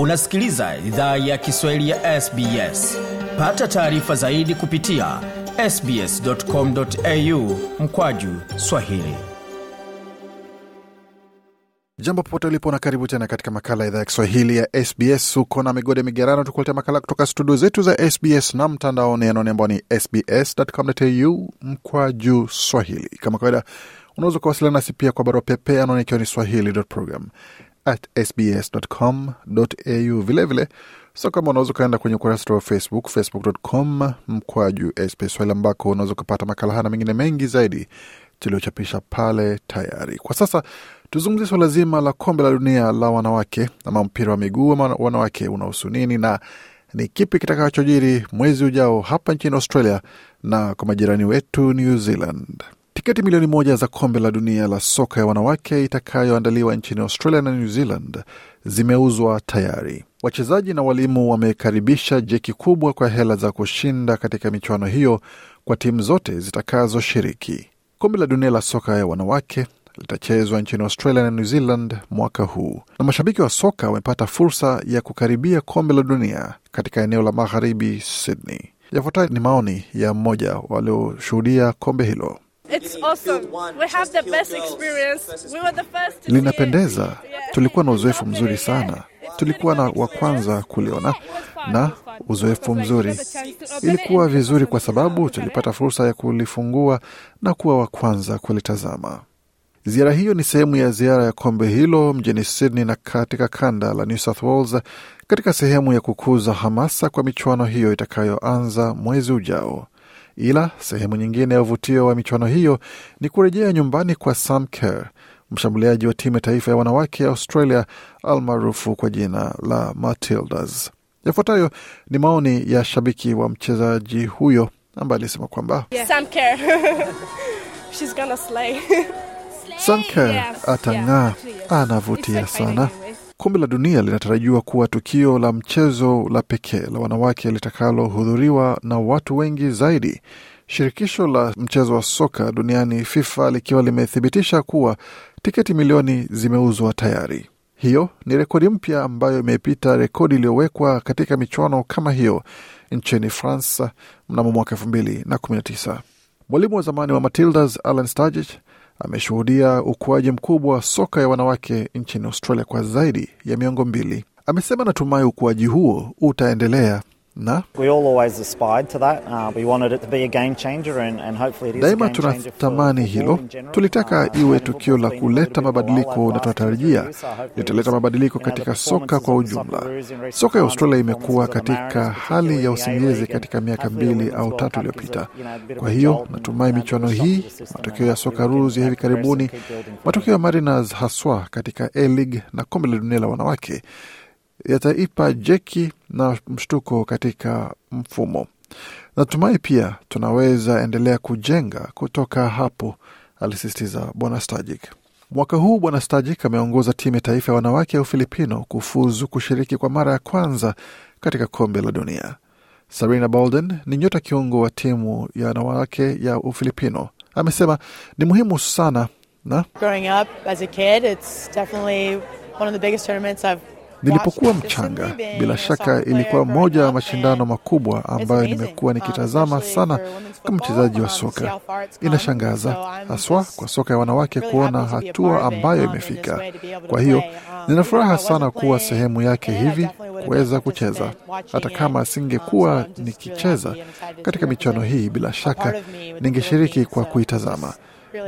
unasikiliza idhaa ya kiswahili ya sbs pata taarifa zaidi kupitia sbscomau mkwaju swahili. Jambo popote ulipo na karibu tena katika makala ya idhaa ya kiswahili ya sbs uko na migode migerano tukuletea makala kutoka studio zetu za sbs na mtandaoni anaone ambao ni sbs.com.au mkwaju swahili. Kama kawaida unaweza ukawasiliana nasi pia kwa barua pepe anaone ikiwa ni swahili.program at sbs.com.au vilevile so kama unaweza ukaenda kwenye ukurasa wa facebook facebook.com mkwaju sbs swahili ambako unaweza ukapata makala haya na mengine mengi zaidi tuliochapisha pale tayari. Kwa sasa tuzungumzie swala zima la kombe la dunia la wanawake ama mpira wa miguu ama wanawake unahusu nini na ni kipi kitakachojiri mwezi ujao hapa nchini australia na kwa majirani wetu new zealand tiketi milioni moja za kombe la dunia la soka ya wanawake itakayoandaliwa nchini australia na new zealand zimeuzwa tayari wachezaji na walimu wamekaribisha jeki kubwa kwa hela za kushinda katika michuano hiyo kwa timu zote zitakazoshiriki kombe la dunia la soka ya wanawake litachezwa nchini Australia na New Zealand mwaka huu, na mashabiki wa soka wamepata fursa ya kukaribia kombe la dunia katika eneo la magharibi Sydney. Yafuatayo ni maoni ya mmoja walioshuhudia kombe hilo. It's awesome. We have the best experience. We were the first to Linapendeza. Yeah. tulikuwa na uzoefu mzuri sana, tulikuwa na wa kwanza kuliona na uzoefu mzuri. Ilikuwa vizuri kwa sababu tulipata fursa ya kulifungua na kuwa wa kwanza kulitazama. Ziara hiyo ni sehemu ya ziara ya kombe hilo mjini Sydney na katika kanda la New South Wales, katika sehemu ya kukuza hamasa kwa michuano hiyo itakayoanza mwezi ujao. Ila sehemu nyingine ya uvutio wa michuano hiyo ni kurejea nyumbani kwa Sam Kerr, mshambuliaji wa timu ya taifa ya wanawake ya Australia almaarufu kwa jina la Matildas. Yafuatayo ni maoni ya shabiki wa mchezaji huyo ambaye alisema kwamba Yeah. Sam Kerr. She's gonna slay. Sanker Yes, atang'aa, anavutia sana. Kombe la dunia linatarajiwa kuwa tukio la mchezo la pekee la wanawake litakalohudhuriwa na watu wengi zaidi. Shirikisho la mchezo wa soka duniani FIFA likiwa limethibitisha kuwa tiketi milioni zimeuzwa tayari. Hiyo ni rekodi mpya ambayo imepita rekodi iliyowekwa katika michuano kama hiyo nchini France mnamo mwaka elfu mbili na kumi na tisa. Mwalimu wa zamani wa Matildas Alan Sturridge ameshuhudia ukuaji mkubwa wa soka ya wanawake nchini Australia kwa zaidi ya miongo mbili. Amesema natumai ukuaji huo utaendelea na We all always aspired to that. Uh, we wanted it to be a game changer and, and hopefully it is a daima tunatamani hilo. Tulitaka Uh, iwe tukio la kuleta mabadiliko na tunatarajia litaleta mabadiliko katika soka kwa ujumla. Soka ya Australia imekuwa katika hali ya the usingizi katika miaka mbili au tatu iliyopita. Kwa hiyo natumai michuano hii, matokeo ya soka hopefully ya hivi karibuni, matokeo ya Mariners haswa katika A-League na kombe la dunia la wanawake yataipa jeki na mshtuko katika mfumo. Natumai pia tunaweza endelea kujenga kutoka hapo, alisisitiza Bwana Stajik. Mwaka huu Bwana Stajik ameongoza timu ya taifa ya wanawake ya Ufilipino kufuzu kushiriki kwa mara ya kwanza katika kombe la dunia. Sarina Bolden ni nyota kiungo wa timu ya wanawake ya Ufilipino. Amesema ni muhimu sana na Nilipokuwa mchanga, bila shaka ilikuwa moja ya mashindano makubwa ambayo nimekuwa um, nikitazama sana kama mchezaji wa um, soka. Inashangaza haswa kwa soka ya wanawake kuona hatua ambayo um, imefika. Kwa hiyo. Um, nina furaha sana kuwa sehemu yake hivi kuweza kucheza, hata kama singekuwa nikicheza katika michuano hii, bila shaka ningeshiriki kwa kuitazama.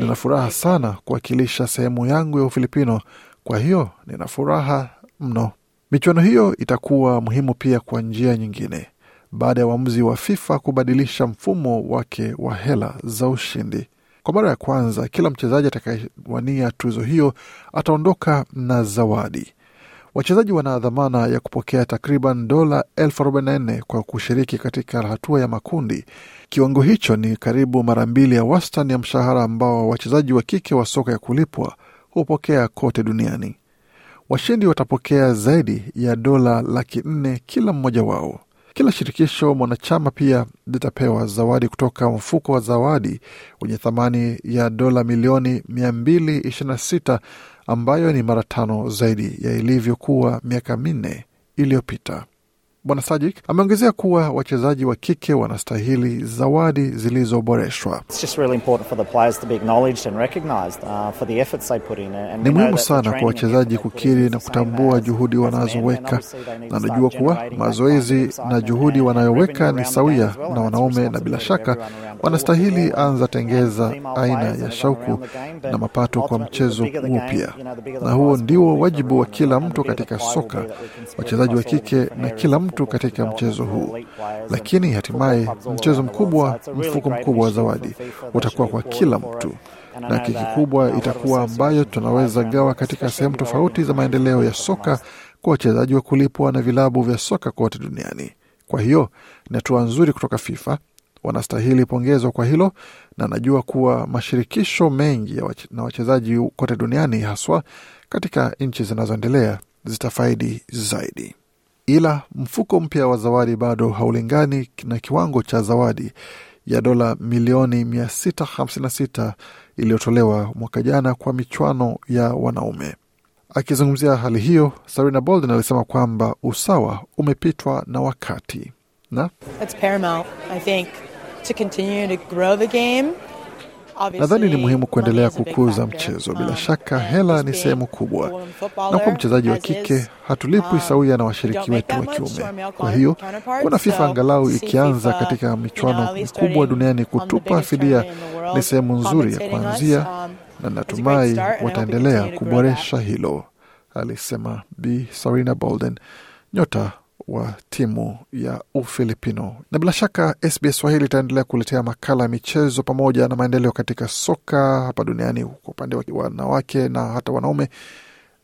Nina furaha sana kuwakilisha sehemu yangu ya Ufilipino, kwa hiyo nina furaha mno. Michuano hiyo itakuwa muhimu pia kwa njia nyingine, baada ya uamuzi wa FIFA kubadilisha mfumo wake wa hela za ushindi. Kwa mara ya kwanza, kila mchezaji atakayewania tuzo hiyo ataondoka na zawadi. Wachezaji wana dhamana ya kupokea takriban dola elfu arobaini na nne kwa kushiriki katika hatua ya makundi. Kiwango hicho ni karibu mara mbili ya wastani ya mshahara ambao wachezaji wa kike wa soka ya kulipwa hupokea kote duniani. Washindi watapokea zaidi ya dola laki nne kila mmoja wao. Kila shirikisho mwanachama pia litapewa zawadi kutoka mfuko wa zawadi wenye thamani ya dola milioni 226 ambayo ni mara tano zaidi ya ilivyokuwa miaka minne iliyopita. Bwana Sajik ameongezea kuwa wachezaji wa kike wanastahili zawadi zilizoboreshwa. Really important for the players to be acknowledged and recognised uh, for the efforts they put in. And Ni muhimu sana kwa wachezaji kukiri na kutambua juhudi wanazoweka, na najua kuwa mazoezi na juhudi wanayoweka ni sawia na wanaume, na bila shaka wanastahili anza tengeza aina ya shauku na mapato kwa mchezo huo pia, na huo ndio wajibu wa kila mtu katika soka, wachezaji wa kike na kila of mtu katika mchezo huu. Lakini hatimaye mchezo mkubwa, mfuko mkubwa wa zawadi utakuwa kwa kila mtu, na keki kubwa itakuwa ambayo tunaweza gawa katika sehemu tofauti za maendeleo ya soka kwa wachezaji wa kulipwa na vilabu vya soka kote duniani. Kwa hiyo ni hatua nzuri kutoka FIFA, wanastahili pongezwa kwa hilo, na najua kuwa mashirikisho mengi na wachezaji kote duniani haswa katika nchi zinazoendelea zitafaidi zaidi. Ila mfuko mpya wa zawadi bado haulingani na kiwango cha zawadi ya dola milioni 656 iliyotolewa mwaka jana kwa michwano ya wanaume. Akizungumzia hali hiyo, Sarina Bolden alisema kwamba usawa umepitwa na wakati na That's. Nadhani ni muhimu kuendelea kukuza mchezo. Bila shaka, hela ni sehemu kubwa, na kwa mchezaji wa kike hatulipwi sawia na washiriki wetu wa kiume. Kwa hiyo kuna FIFA angalau ikianza katika michuano mikubwa duniani kutupa fidia. ni sehemu nzuri ya kuanzia, na natumai wataendelea kuboresha hilo, alisema Bi Sarina Bolden, nyota wa timu ya Ufilipino. Na bila shaka SBS Swahili itaendelea kuletea makala ya michezo pamoja na maendeleo katika soka hapa duniani kwa upande wa wanawake na hata wanaume.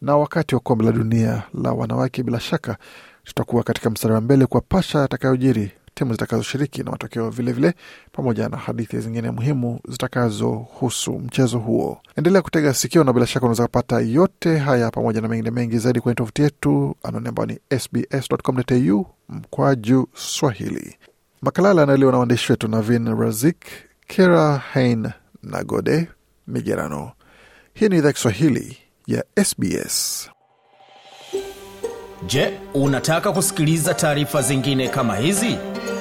Na wakati wa kombe la dunia la wanawake, bila shaka tutakuwa katika mstari wa mbele kwa pasha yatakayojiri, timu zitakazoshiriki na matokeo vilevile, pamoja na hadithi zingine muhimu zitakazohusu mchezo huo. Endelea kutega sikio, na bila shaka unaweza kupata yote haya pamoja na mengine mengi zaidi kwenye tovuti yetu, anwani ambayo ni sbs.com.au mkwaju Swahili. Makala yanaandaliwa na waandishi wetu Navin Razik, Kera Hein na Gode Migerano. Hii ni idhaa Kiswahili ya SBS. Je, unataka kusikiliza taarifa zingine kama hizi?